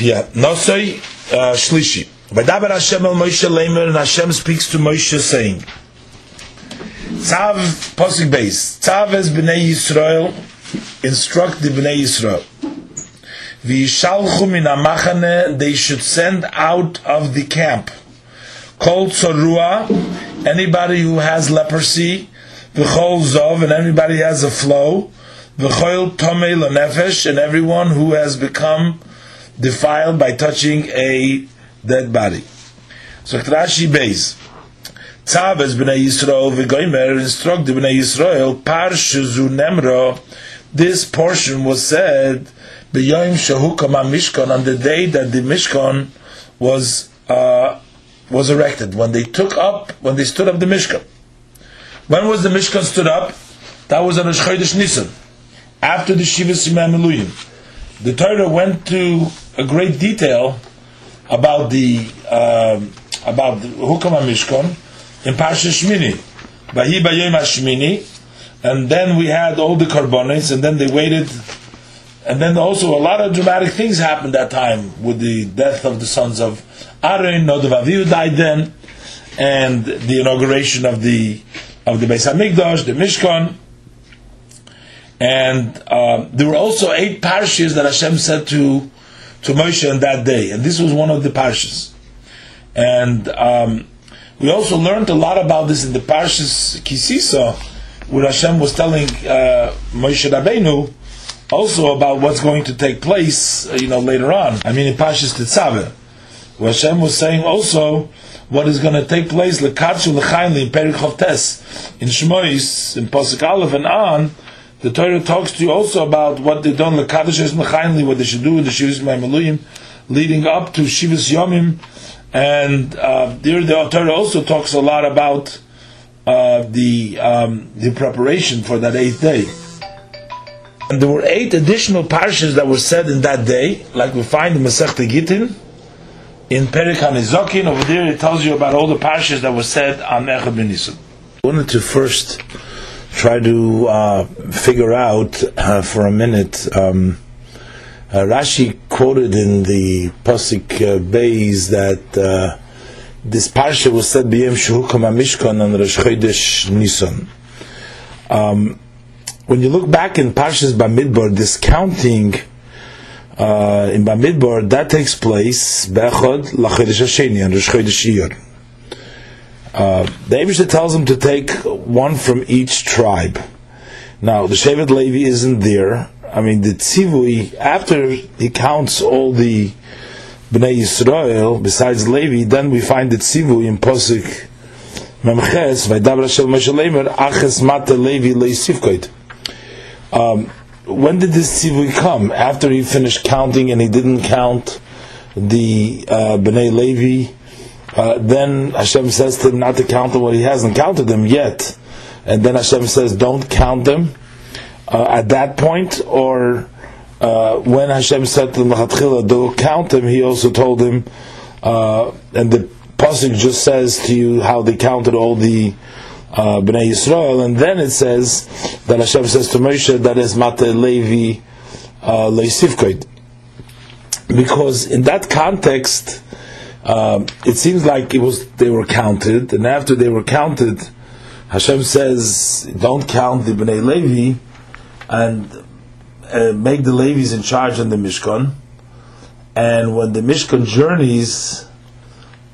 Yeah, Nosoi uh, Shlishi. Vadaber Hashem el Moshe Leimer, and Hashem speaks to Moshe saying, Tzav, Posik Beis, Tzav es Bnei Yisrael, instruct the Bnei Yisrael. V'yishalchu min amachane, they should send out of the camp. Kol tzorua, anybody who has leprosy, v'chol zov, and anybody has a flow, v'chol tomei lenefesh, and everyone who has become defiled by touching a dead body. So Rashi Beis. Tzav es b'nei Yisrael v'goymer instruct the b'nei Yisrael parshu nemro. This portion was said b'yoyim shehukam mishkan on the day that the mishkan was uh, was erected when they took up when they stood up the mishkan. When was the mishkan stood up? That was on Rosh Chodesh Nisan, after the Shiva Eluyim. The Torah went to a great detail about the um, about the Hukam Mishkan in Parsha Shmini. Vahi Bayom Hashmini, and then we had all the korbanos, and then they waited, and then also a lot of dramatic things happened that time with the death of the sons of Aaron. Nadav Avihu died then, and the inauguration of the of the Beis Hamikdash, the Mishkan. And uh, there were also eight parshas that Hashem said to to Moshe on that day, and this was one of the parshas. And um, we also learned a lot about this in the parshas Kisisa, where Hashem was telling uh, Moshe Rabbeinu also about what's going to take place, uh, you know, later on. I mean, in parshas Tetzaveh, where Hashem was saying also what is going to take place lekatzu lechayli in Perikov Tes in Shmois in Pasuk Aleph and on the Torah talks to you also about what they done lekadishes lechayli what they should do in the Shivas Maimaluyim leading up to Shivas Yomim and uh, there the Torah also talks a lot about uh, the um, the preparation for that eighth day. And there were eight additional parshas that were said in that day, like we find in Masechta Gittin, in Perik HaNizokin, over there it tells you about all the parshas that were said on Echad Ben Nisan. I wanted to first try to uh, figure out uh, for a minute. Um, uh, Rashi quoted in the Pasik uh, Beis that uh, this parsha was said b'yem shehukam mishkan on Rosh Chodesh Nisan. Um, when you look back in Parshas Bamidbar, this counting uh, in Bamidbar, that takes place Bechod Lachodesh Hasheni and Rosh Chodesh Iyar. Uh, the Abishah tells him to take one from each tribe. Now, the Shevet Levi isn't there. I mean, the Tzivui, after he counts all the Bnei Yisrael, besides Levi, then we find the Tzivui in Posik Memches, Vaidabra Shel Moshe Aches Mata Levi Leisivkoit. Um, when did this tzivui come? After he finished counting and he didn't count the uh, Bnei Levi, uh, then Hashem says to him not to count them. Well, he hasn't counted them yet, and then Hashem says, "Don't count them." Uh, at that point, or uh, when Hashem said to him, "Don't count them," he also told him, uh, and the pasuk just says to you how they counted all the uh, Bnei Yisrael, and then it says that Hashem says to Moshe that is Mata Levi uh, Leisivkoid. Because in that context, uh, it seems like it was they were counted, and after they were counted, Hashem says, "Don't count the Bnei Levi, and uh, make the Levis in charge on the Mishkan." And when the Mishkan journeys,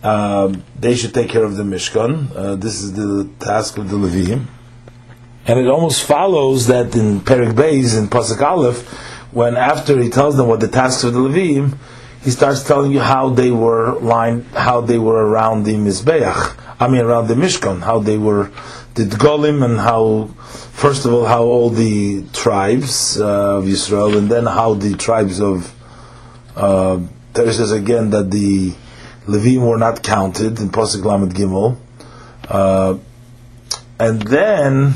um, they should take care of the Mishkan. Uh, this is the task of the Levim. And it almost follows that in Perik Beis, in Pasuk Aleph, when after he tells them what the tasks of the Levim, he starts telling you how they were lined, how they were around the Mizbeach, I mean around the Mishkan, how they were the Golim, and how, first of all, how all the tribes uh, of Israel, and then how the tribes of, uh, there says again that the Levim were not counted in Pasuk Lamed Gimel, uh, and then,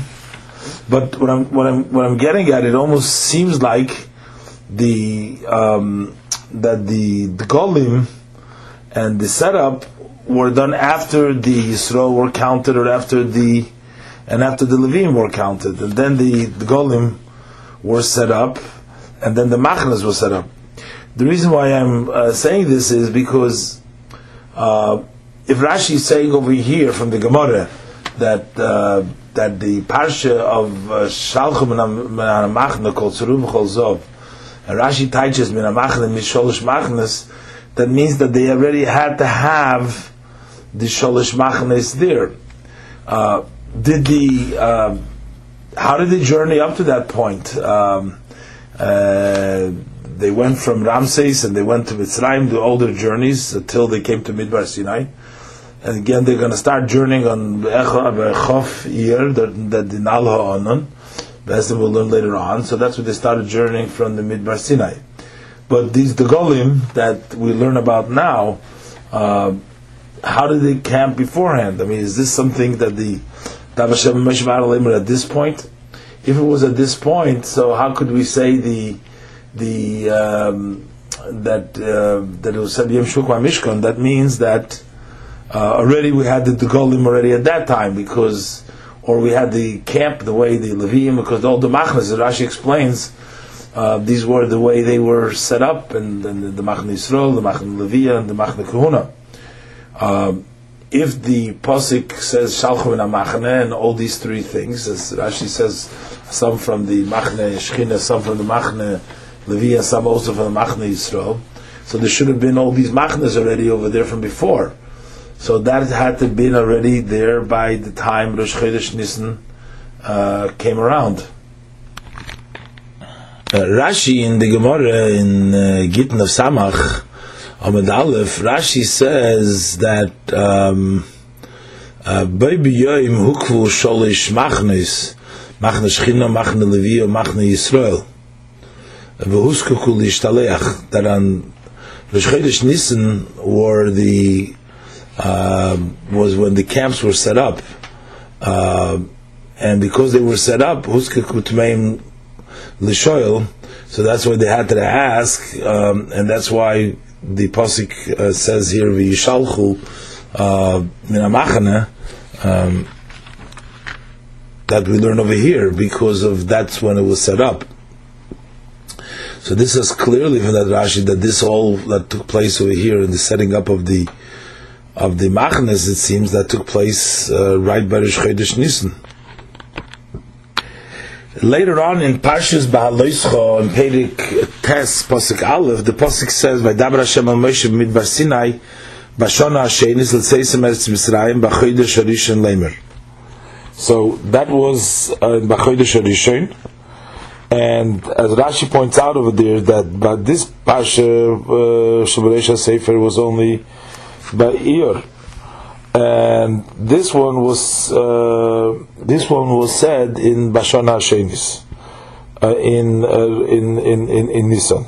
but what I'm what I'm what I'm getting at, it almost seems like the um, that the Golim and the setup were done after the Yisrael were counted, or after the and after the Levim were counted, and then the the were set up, and then the Machnas were set up. the reason why I'm uh, saying this is because uh, if Rashi is saying over here from the Gemara that uh, that the parsha of Shalchum and Machna called Tzurum Chol Zov, Rashi teaches Min Machna Misholish Machnas, that means that they already had to have the Sholish Machnas there. Uh, did the uh, how did they journey up to that point? Um, uh, they went from Ramses and they went to Mitzrayim, the older journeys until they came to Midbar Sinai. And again, they're going to start journeying on Be'echof year, that the Nal Ha'onon. As we'll learn later on. So that's where they started journeying from the Midbar Sinai. But these the Golim that we learn about now, uh, how did they camp beforehand? I mean, is this something that the at this point? If it was at this point, so how could we say the the um, that uh, that it was said Shukma Mishkan, that means that uh, already we had the Degolim already at that time because, or we had the camp the way the Levium because all the Machnas, as Rashi explains, uh, these were the way they were set up, and, and the Machna Yisrael, the Machna Levia, and the Machna Kahuna. Um, if the posik says Shalchu and Machne and all these three things, as Rashi says, some from the Machne Shechina, some from the Machne Levi some also from the Machne Yisrael. So there should have been all these Machnes already over there from before. So that had to been already there by the time Rosh Chodesh Nisan uh, came around. Uh, Rashi in the Gemara in uh, Gittin of Samach, Amad Aleph, Rashi says that um, uh, Baby Yoim Hukvu Sholish Machnes, Machne Shechina, Machne Levi, Machne Yisrael v'huskaku lishtaleach that on Rosh Chodesh Nisan were the uh, was when the camps were set up, uh, and because they were set up, tmeim lishoil, so that's why they had to ask, um, and that's why the pasuk uh, says here v'yishalchu uh, min um, that we learn over here because of that's when it was set up. So this is clearly from that Rashi that this all that took place over here in the setting up of the of the Machnes, it seems that took place uh, right by Rosh Chodesh Nisan. Later on in Parshas Ba'aloischo in Perik Tes Pasuk Aleph, the Pasuk says, "Vaydaber Hashem al Moshe b'midbar Sinai b'shona hashenis l'tzeisem eretz Mitzrayim b'chodesh harishon lemer." So that was uh, b'chodesh harishon. And as Rashi points out over there, that but this Pasha uh, Shabbaresha Sefer was only by ear, and this one was uh, this one was said in Bashana Shenis, uh, in, uh, in in in in Nisan.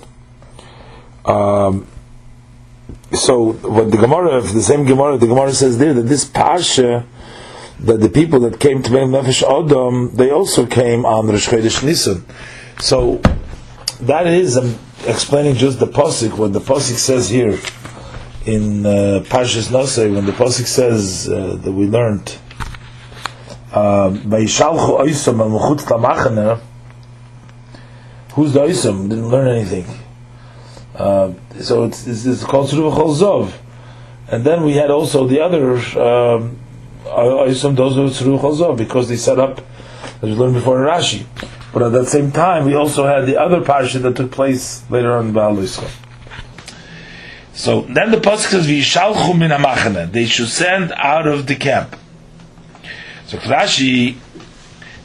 Um, so what the Gemara, the same Gemara, the Gemara says there that this Pasha that the people that came to Ben Nefesh Adam, they also came on Rosh Chodesh Nisan. So that is I'm explaining just the pasuk. What the pasuk says here in uh, Parshas Nosei, when the pasuk says uh, that we learned. Uh, Vayishalchu oisam al lamachana. Who's the oisam? Didn't learn anything. Uh, so it's, it's, it's called Suruv Zov. And then we had also the other um, oisam, those who Suruv Zov, because they set up as we learned before in Rashi. But at that same time, we also had the other parsha that took place later on in Baal Yisrael. So then the pasuk says, "V'yishalchu min hamachane." They should send out of the camp. So Rashi,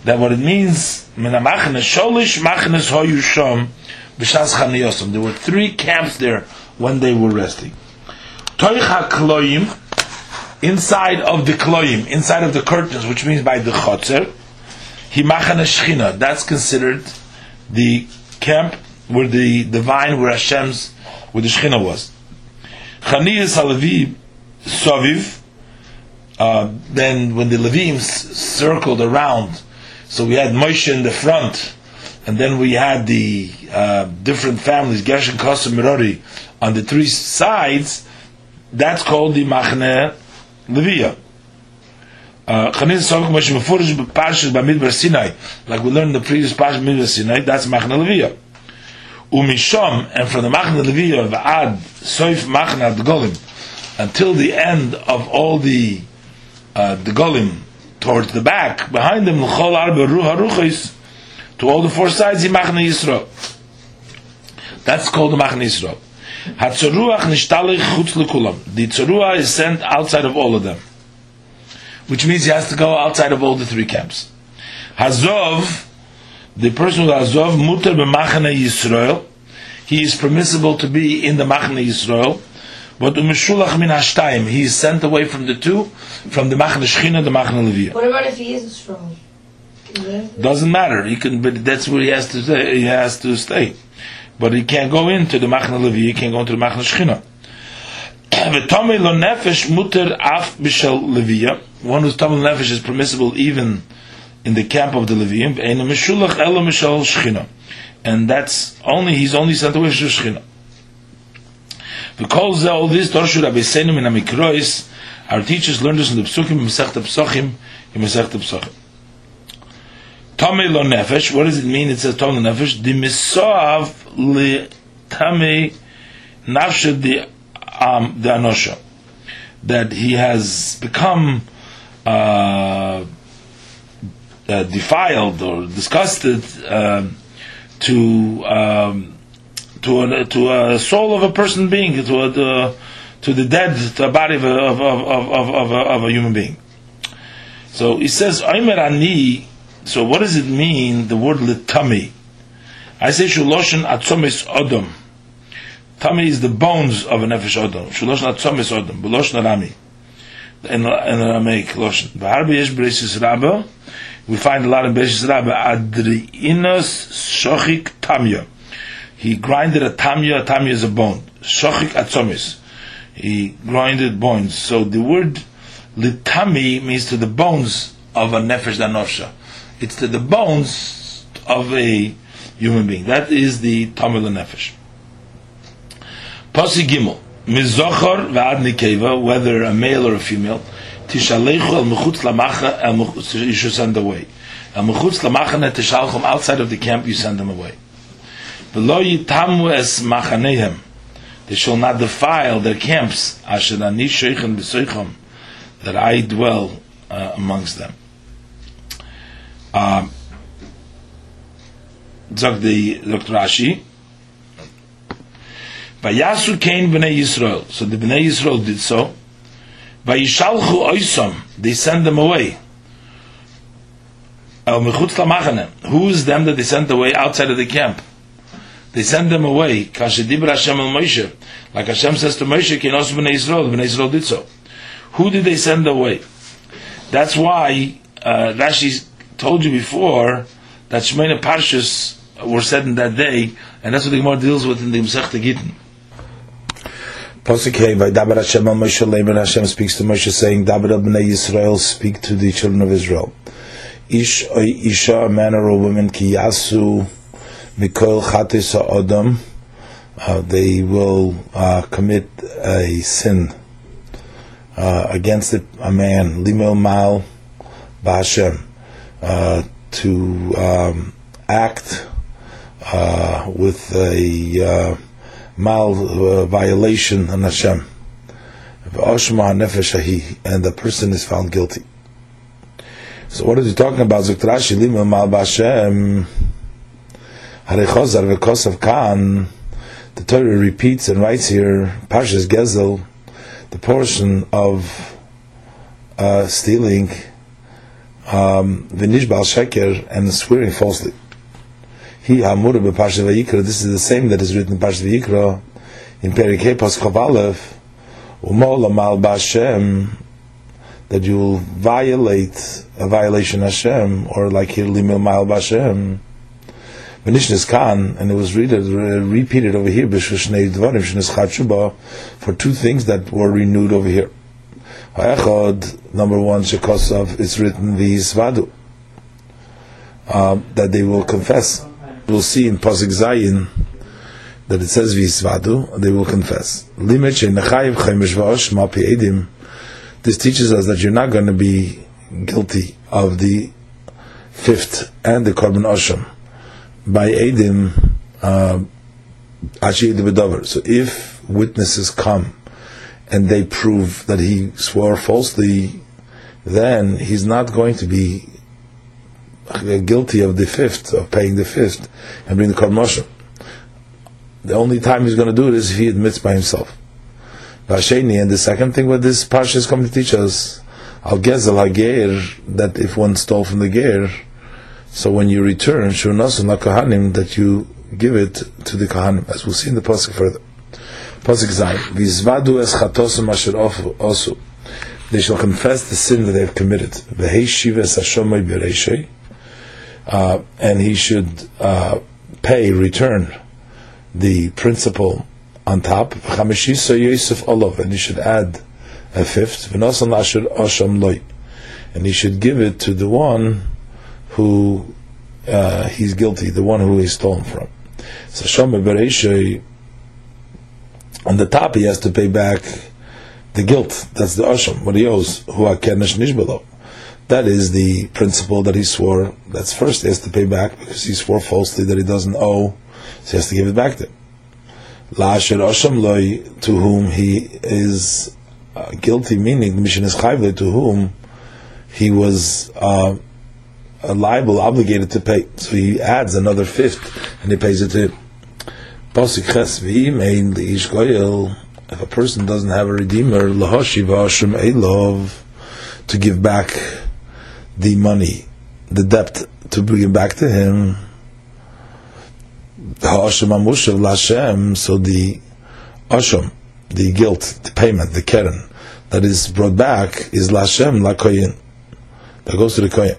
that what it means, min hamachane, sholish machanes hoyu shom b'shas. There were three camps there when they were resting. Toich hakloim, inside of the kloim, inside of the curtains, which means by the chotzer, Himachana Shechina. That's considered the camp where the, divine, vine where Hashem's where the Shechina was. Chaniyas Halevi Soviv. Uh, then when the Levim circled around, so we had Moshe in the front, and then we had the uh, different families, Gershon, Kosim, Merori, on the three sides. That's called the Machne Leviyah. Chanin Sovik Moshe Mefurish Parshas Bamidbar Sinai, like we learned in the previous Parshas Bamidbar Sinai, that's Machna Leviyah. Umisham, and from the Machna Leviyah, Ad Soif Machna Golim, until the end of all the uh, the Golim towards the back, behind them, L'chol Arba Ruha to all the four sides, he Machna Yisro. That's called the Machna Yisro. Hatzoruach Nishtalich Chutz Lekulam. The Tzoruah is sent outside of all of them. Which means he has to go outside of all the three camps. Hazov, the person who Hazov, Mutter b'machane Yisrael, he is permissible to be in the Machane Yisrael, but umeshulach min hashtayim, he is sent away from the two, from the Machane Shechina, the Machane Leviyah. What about if he isn't strong? Doesn't matter. He can, but that's where he has to stay. He has to stay, but he can't go into the Machane Leviyah. He can't go into the Machane Shechina. V'tomei lo nefesh muter af b'shel Leviyah. One who's tomei lo nefesh is permissible even in the camp of the Leviyim. Ein meshulach elo mishal Shechina, and that's only he's only sent away to Shechina. Because all this Torshu Rabbi Seinu in Amikrois, our teachers learned this in the Psukim, in Masechta Psochim, in Masechta Psochim. Tomei lo nefesh, what does it mean? It says Tomei lo nefesh, the misoav li tamei nafshe the um, the anosha, that he has become uh, uh, defiled or disgusted uh, to um, to a, to a soul of a person being to a, to, to the dead to a body of a, of, of, of, of, a, of a human being. So he says, "Aimer ani." So what does it mean? The word litami. I say shuloshin atzomis odom. Tami is the bones of a nefesh odom. Shuloshin atzomis odom. Beloshin arami. In in Aramaic loshin. V'harbi yesh b'reisis rabba. We find a lot in Beishis Rabba. Adriinos shochik tamya. He grinded a tamya. Tamya is a bone. Shochik atzomis. He grinded bones. So the word litami means to the bones of a nefesh danosha. It's to the bones of a human being. That is the tamil nefesh. Pasi gimel mizochor v'ad nikeva, whether a male or a female, tishalechu el mechutz lamacha you should send away. El mechutz lamachane tishalchom outside of the camp, you send them away. V'lo yitamu es machanehem, they shall not defile their camps, asher ani sheichem b'soichom, that I dwell uh, amongst them. Um, sagt the Dr. Rashi, Vayasu Kain b'nei Yisrael. So the b'nei Yisrael did so. Vayishalchu oisam. They send them away. El mechutz lamachane. Who is them that they sent away outside of the camp? They send them away. Kashedibra Hashem el Moshe. Like Hashem says to Moshe, Kinos b'nei Yisrael. B'nei Yisrael did so. Who did they send away? That's why uh, Rashi told you before that Shemona Parshas were said in that day, and that's what the Gemara deals with in the Masechta Gittin. Hey, Vaydaber Hashem Moshe Leiber, Hashem speaks to Moshe saying, Daber al Bnei Yisrael, speak to the children of Israel. Ish isha, a man or a woman, ki yasu mikol chatis ha'odam, uh, they will uh, commit a sin uh, against a man, limel mal ba'Hashem, uh, to um, act uh, with a mal uh, violation on Hashem. And the person is found guilty. So what is he talking about? Zuktrashi lima mal b'Hashem harechozar v'kosav kan. The Torah repeats and writes here, Pashas Gezel, the portion of uh, stealing um, v'nishbal sheker and swearing falsely. He Vayikra. This is the same that is written in Parshat Vayikra in Perikei Paschov. Umol amal b'Hashem that you will violate a violation Hashem or like here limil mal b'Hashem. V'nishnes kan and it was read, repeated over here for two things that were renewed over here. Number one, Shekosav, it's written v'yisvadu, um, that they will confess. We'll see in Pasuk Zayin that it says v'yisvadu, they will confess. This teaches us that you're not going to be guilty of the fifth and the korban osham. By edim, uh, So if witnesses come and they prove that he swore falsely, then he's not going to be Uh, guilty of the fifth, of paying the fifth, and bring the korban The only time he's going to do it is if he admits by himself. Vasheni, and the second thing what this parsha is coming to teach us, al gezel hager, that if one stole from the ger, so when you return, shunasun kahanim, that you give it to the kahanim, as we'll see in the pasuk further. Pasuk zayin, vizvadu es chatosim asher. They shall confess the sin that they have committed. V'hei shives hashomai uh, and he should uh, pay, return the principal on top. Chamishisa Yosef Olav, and he should add a fifth. And he should give it to the one who uh, he's guilty, the one who he's stolen from. So Shomah Bereishay, on the top he has to pay back the guilt. That's the Asham, what he owes. Who Akenesh Nishbelo. That is the principle that he swore. That's first he has to pay back because he swore falsely that he doesn't owe, so he has to give it back to him. La'asher Asham Loi, to whom he is uh, guilty, meaning the mission is Chayvle, to whom he was uh, liable, obligated to pay. So he adds another fifth and he pays it to him. If a person doesn't have a redeemer, to give back the money, the debt, to bring it back to him. So the asham, the guilt, the payment, the keren that is brought back is lashem lakoyin. That goes to the koyin.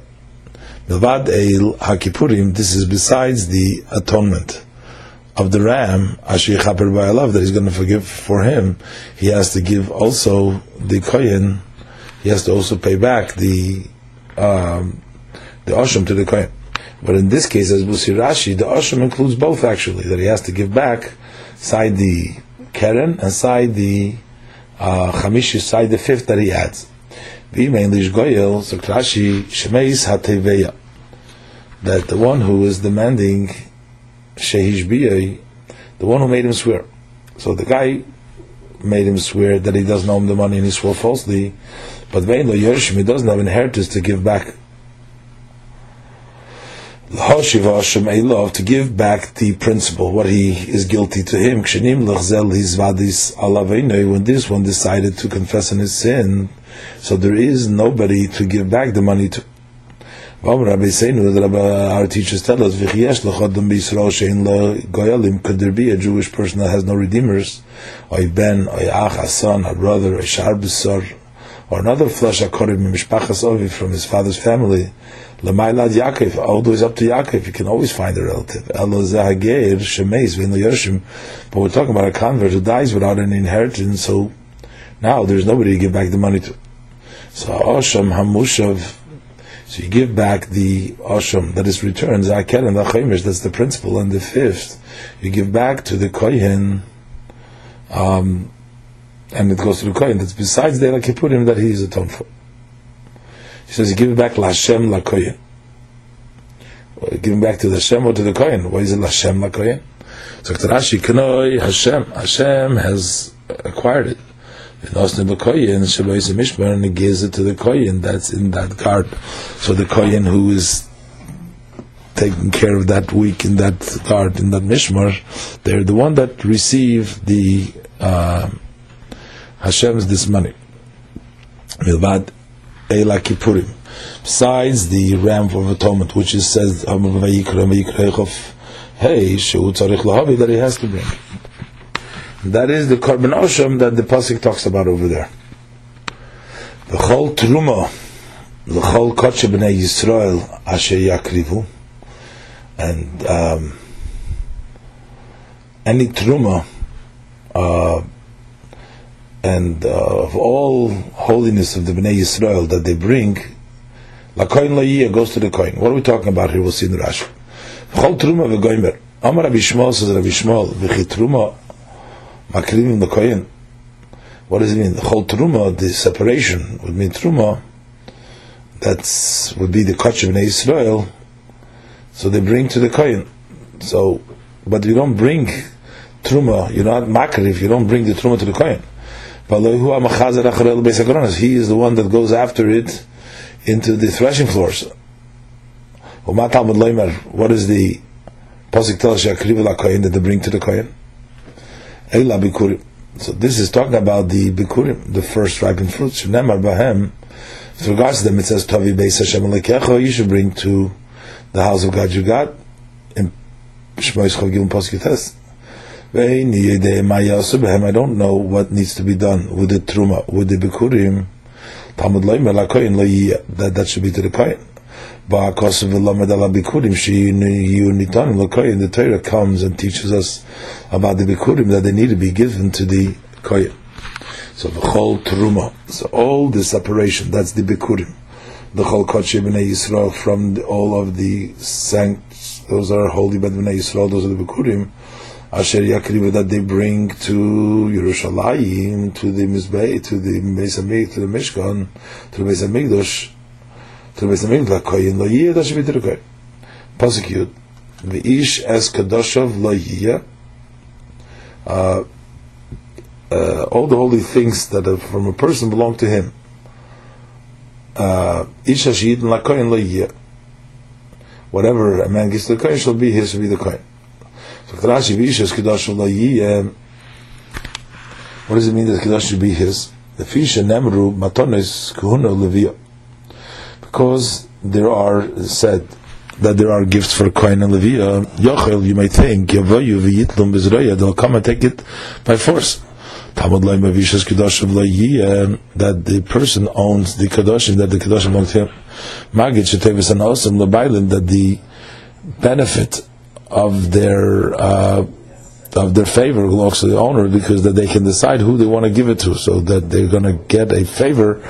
Milvad El Hakipurim, this is besides the atonement of the ram, Ashir Chaper Ba'alav, that he's going to forgive for him, he has to give also the kohen, he has to also pay back the um, the Asham to the kohen. But in this case, as Busi Rashi, the Asham includes both actually, that he has to give back side the Keren and side the uh, side the fifth that he adds. So that the one who is demanding shehish biyay, the one who made him swear. So the guy made him swear that he doesn't owe him the money and he swore falsely, but Vein Yershim, he doesn't have inheritance to give back. To give back the principal, what he is guilty to him. When this one decided to confess in his sin, so there is nobody to give back the money to. Our teachers tell us, could there be a Jewish person that has no redeemers? Oy ben, oy ach, a son, a brother, a shar besor, or another flesh akorim mishpachas ovi from his father's family. Lamailad Yaakov, the up to Yaakov, you can always find a relative. Elo zehageir shemeis v'in yoshim. But we're talking about a convert who dies without any inheritance, so now there's nobody to give back the money to. So Osham Hamushav so you give back the asham that is returned, zaket and the that's the principle. And the fifth, you give back to the kohen, um, and it goes to the kohen. That's besides the Kipurim that he is atoned for. He says, give it back Lashem la kohen. Giving back to the Hashem or to the kohen. Why is it Lashem la kohen? So Rashi, Kanoi Hashem. Hashem has acquired it and Osne Bekoyin, Shabois Mishmar, and he gives it to the Koyin that's in that cart. So the Koyin who is taking care of that week in that cart, in that Mishmar, they're the one that receive the uh, Hashem's this money. Milvad Eila Kippurim. Besides the ram of atonement, which is says, Hey, that he has to bring. That is the korban osham that the pasuk talks about over there. The whole truma, the whole kodesh b'nei Yisrael asher yakrivu, and um, any truma, uh, and uh, of all holiness of the bnei Yisrael that they bring, la koin la goes to the koin. What are we talking about here? We'll see in the Rashi. Chol truma v'goymer. Amar Rabbi Shmuel says Rabbi Shmuel v'chitruma Makrimim the Kohen. What does it mean? Whole Truma, the separation, would mean Truma. That would be the Kach of Israel. So they bring to the Kohen. So, but you don't bring truma, you're not makar if you don't bring the truma to the kohen. He is the one that goes after it into the threshing floors. What is the pasuk tells you that they bring to the kohen? So this is talking about the bikurim, the first ripened fruits. With regards to them, it says. You should bring to the house of God your God. In Shmois Chav Pasuk Tes. I don't know what needs to be done with the truma, with the bikurim. Talmud that that should be to the koyin. Of Lamed Ala Bikurim She Yunitan LaKoyin. The Torah comes and teaches us about the bikurim that they need to be given to the koyin. So the whole truma. So all the separation. That's the bikurim. The whole kodesh b'nei Yisrael from the, all of the sancts. Those are holy b'nei Yisrael. Those are the bikurim. Asher yakriv that they bring to Yerushalayim, to the Mizbei, to the Beis to the Mishkan, to the Beis to the Beis Hamikdash, koyin lo yiyah, that should be. Pasuk Yud, v'ish es kadoshav lo yiyah, uh, uh, all the holy things that are from a person belong to him. Uh, ish hashid la koyin lo yiyah. Whatever a man gives to the koyin shall be his, shall be the koyin. So Rashi Vishas Kedosh What does it mean that Kedosh should be his? The Fisha Nemru Matonis Kuhuna Levia. Because there are said that there are gifts for Kohen and Levia, Yochel, you may think, Yavayu V'yitlum Bizraya, they'll come and take it by force. Talmud Lai Mavishas Kedoshim that the person owns the Kedoshim, that the Kedoshim belong to him. Magid Shetevis and Osam that the benefit of their uh, of their favor belongs to the owner because that they can decide who they want to give it to, so that they're going to get a favor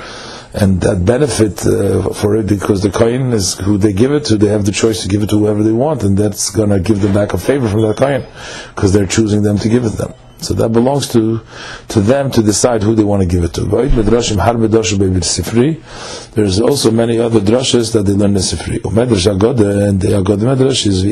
and that benefit uh, for it because the kohen is who they give it to. They have the choice to give it to whoever they want, and that's going to give them back a favor from that kohen because they're choosing them to give it to them. So that belongs to to them to decide who they want to give it to. There's also many other drushes that they learn in Sifri. And the Agod Medrash is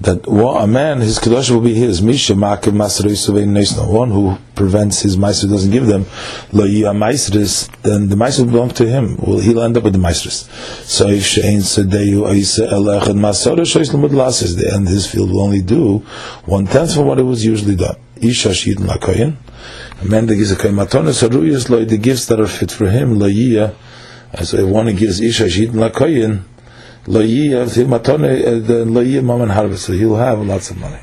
that a man, his kedusha will be his. Misha makiv masris One who prevents his meiser doesn't give them lo maestris, then the meiser will belong to him. Well, he'll end up with the maestris. So if shein sedeyu aisa elech and masora shoyis lemud lasis, the end his field will only do one tenth of what it was usually done. Isha shidin lakoyin. A man that gives a koyin matonis haruyas lo the gifts that are fit for him lo. So if one gives isha shidin lakoyin. Lo yiyah, matone, uh, lo yiyah maman harvest, so he'll have lots of money.